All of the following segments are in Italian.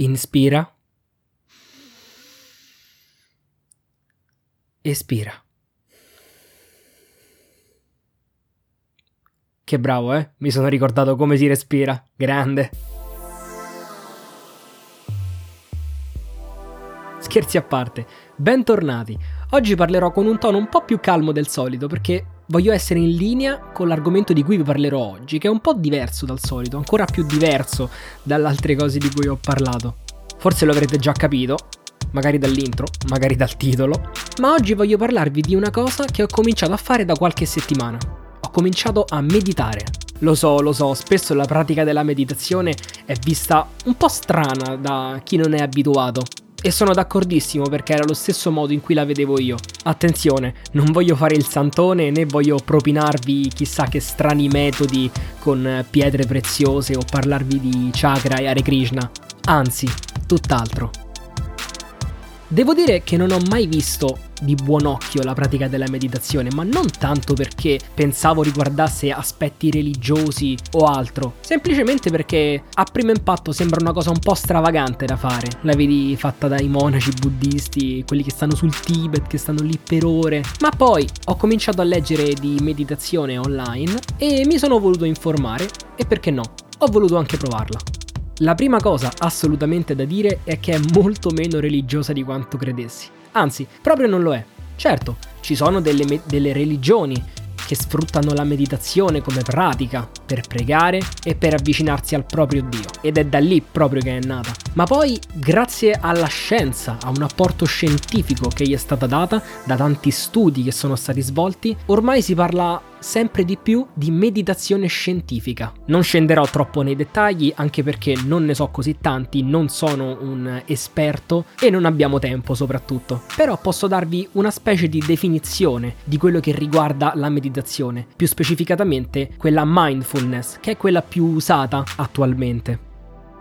Inspira. Espira. Che bravo, eh? Mi sono ricordato come si respira. Grande. Scherzi a parte, bentornati. Oggi parlerò con un tono un po' più calmo del solito perché voglio essere in linea con l'argomento di cui vi parlerò oggi, che è un po' diverso dal solito, ancora più diverso dalle altre cose di cui ho parlato. Forse lo avrete già capito, magari dall'intro, magari dal titolo, ma oggi voglio parlarvi di una cosa che ho cominciato a fare da qualche settimana. Ho cominciato a meditare. Lo so, lo so, spesso la pratica della meditazione è vista un po' strana da chi non è abituato, e sono d'accordissimo perché era lo stesso modo in cui la vedevo io. Attenzione, non voglio fare il santone né voglio propinarvi chissà che strani metodi con pietre preziose o parlarvi di chakra e Hare Krishna. Anzi, tutt'altro. Devo dire che non ho mai visto di buon occhio la pratica della meditazione, ma non tanto perché pensavo riguardasse aspetti religiosi o altro, semplicemente perché a primo impatto sembra una cosa un po' stravagante da fare. La vedi fatta dai monaci buddisti, quelli che stanno sul Tibet, che stanno lì per ore. Ma poi ho cominciato a leggere di meditazione online e mi sono voluto informare e perché no, ho voluto anche provarla. La prima cosa assolutamente da dire è che è molto meno religiosa di quanto credessi. Anzi, proprio non lo è. Certo, ci sono delle, me- delle religioni che sfruttano la meditazione come pratica per pregare e per avvicinarsi al proprio Dio. Ed è da lì proprio che è nata. Ma poi, grazie alla scienza, a un apporto scientifico che gli è stata data, da tanti studi che sono stati svolti, ormai si parla sempre di più di meditazione scientifica. Non scenderò troppo nei dettagli anche perché non ne so così tanti, non sono un esperto e non abbiamo tempo soprattutto. Però posso darvi una specie di definizione di quello che riguarda la meditazione, più specificatamente quella mindfulness, che è quella più usata attualmente.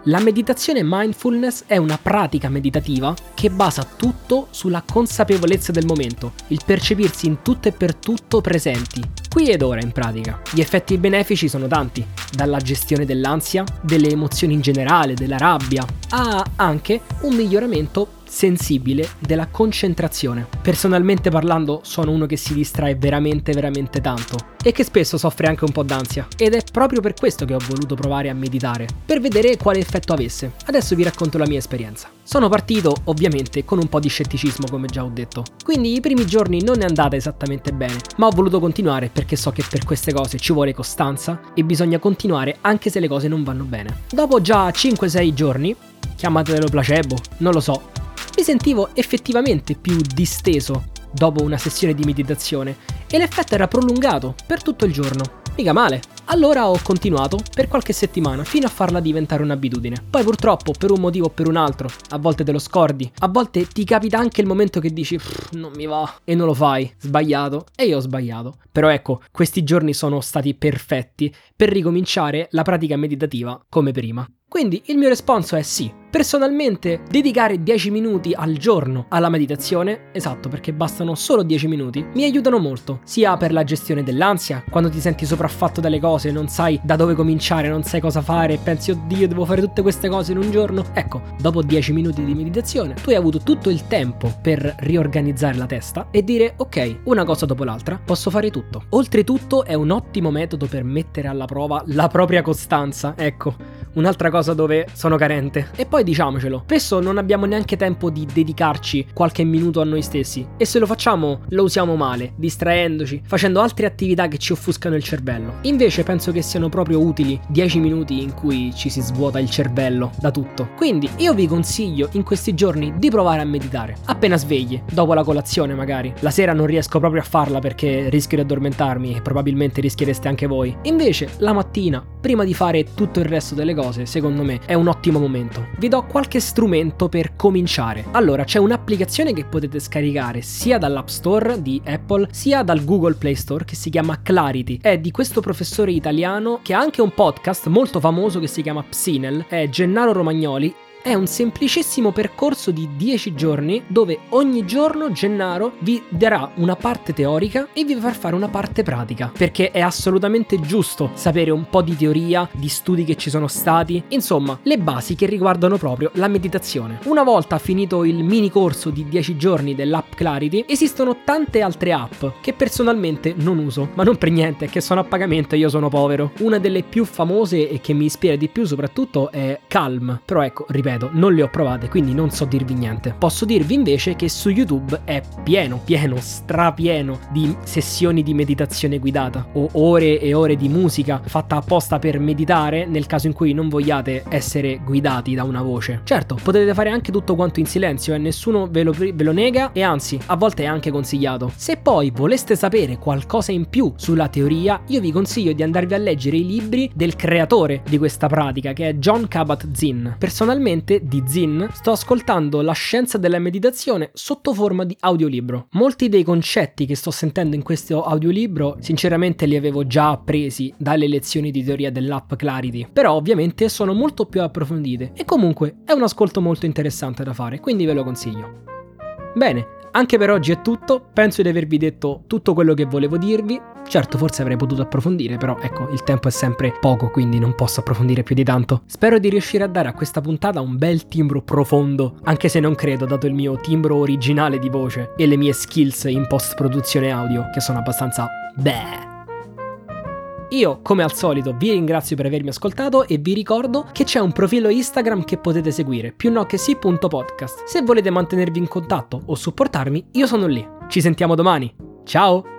La meditazione mindfulness è una pratica meditativa che basa tutto sulla consapevolezza del momento, il percepirsi in tutto e per tutto presenti, qui ed ora in pratica. Gli effetti benefici sono tanti, dalla gestione dell'ansia, delle emozioni in generale, della rabbia, a anche un miglioramento sensibile della concentrazione. Personalmente parlando sono uno che si distrae veramente veramente tanto e che spesso soffre anche un po' d'ansia ed è proprio per questo che ho voluto provare a meditare, per vedere quale effetto avesse. Adesso vi racconto la mia esperienza. Sono partito ovviamente con un po' di scetticismo come già ho detto, quindi i primi giorni non è andata esattamente bene, ma ho voluto continuare perché so che per queste cose ci vuole costanza e bisogna continuare anche se le cose non vanno bene. Dopo già 5-6 giorni, chiamatelo placebo, non lo so, mi sentivo effettivamente più disteso dopo una sessione di meditazione e l'effetto era prolungato per tutto il giorno. Mica male. Allora ho continuato per qualche settimana fino a farla diventare un'abitudine. Poi purtroppo per un motivo o per un altro, a volte te lo scordi, a volte ti capita anche il momento che dici non mi va e non lo fai, sbagliato e io ho sbagliato. Però ecco, questi giorni sono stati perfetti per ricominciare la pratica meditativa come prima. Quindi il mio responso è sì, Personalmente, dedicare 10 minuti al giorno alla meditazione, esatto perché bastano solo 10 minuti, mi aiutano molto, sia per la gestione dell'ansia, quando ti senti sopraffatto dalle cose, non sai da dove cominciare, non sai cosa fare e pensi oddio devo fare tutte queste cose in un giorno. Ecco, dopo 10 minuti di meditazione, tu hai avuto tutto il tempo per riorganizzare la testa e dire ok, una cosa dopo l'altra, posso fare tutto. Oltretutto è un ottimo metodo per mettere alla prova la propria costanza, ecco, un'altra cosa dove sono carente. E poi poi diciamocelo, spesso non abbiamo neanche tempo di dedicarci qualche minuto a noi stessi e se lo facciamo lo usiamo male, distraendoci, facendo altre attività che ci offuscano il cervello. Invece penso che siano proprio utili 10 minuti in cui ci si svuota il cervello da tutto. Quindi io vi consiglio in questi giorni di provare a meditare, appena svegli, dopo la colazione magari. La sera non riesco proprio a farla perché rischio di addormentarmi e probabilmente rischiereste anche voi. Invece la mattina, prima di fare tutto il resto delle cose, secondo me è un ottimo momento. Vi do qualche strumento per cominciare. Allora, c'è un'applicazione che potete scaricare sia dall'App Store di Apple sia dal Google Play Store che si chiama Clarity. È di questo professore italiano che ha anche un podcast molto famoso che si chiama Psinel, è Gennaro Romagnoli È un semplicissimo percorso di 10 giorni dove ogni giorno Gennaro vi darà una parte teorica e vi farà fare una parte pratica, perché è assolutamente giusto sapere un po' di teoria, di studi che ci sono stati, insomma, le basi che riguardano proprio la meditazione. Una volta finito il mini corso di 10 giorni dell'app Clarity, esistono tante altre app che personalmente non uso, ma non per niente, che sono a pagamento e io sono povero. Una delle più famose e che mi ispira di più soprattutto è Calm, però ecco, ripeto, non le ho provate, quindi non so dirvi niente. Posso dirvi invece che su YouTube è pieno, pieno, strapieno di sessioni di meditazione guidata o ore e ore di musica fatta apposta per meditare nel caso in cui non vogliate essere guidati da una voce. Certo, potete fare anche tutto quanto in silenzio e eh, nessuno ve lo, ve lo nega e anzi, a volte è anche consigliato. Se poi voleste sapere qualcosa in più sulla teoria, io vi consiglio di andarvi a leggere i libri del creatore di questa pratica, che è John Kabat-Zinn. Personalmente, di Zinn, sto ascoltando la scienza della meditazione sotto forma di audiolibro. Molti dei concetti che sto sentendo in questo audiolibro, sinceramente li avevo già appresi dalle lezioni di teoria dell'app Clarity, però ovviamente sono molto più approfondite e comunque è un ascolto molto interessante da fare, quindi ve lo consiglio. Bene, anche per oggi è tutto, penso di avervi detto tutto quello che volevo dirvi. Certo, forse avrei potuto approfondire, però ecco, il tempo è sempre poco, quindi non posso approfondire più di tanto. Spero di riuscire a dare a questa puntata un bel timbro profondo, anche se non credo, dato il mio timbro originale di voce e le mie skills in post-produzione audio, che sono abbastanza beh. Io, come al solito, vi ringrazio per avermi ascoltato e vi ricordo che c'è un profilo Instagram che potete seguire, più no che sì.podcast. Se volete mantenervi in contatto o supportarmi, io sono lì. Ci sentiamo domani. Ciao!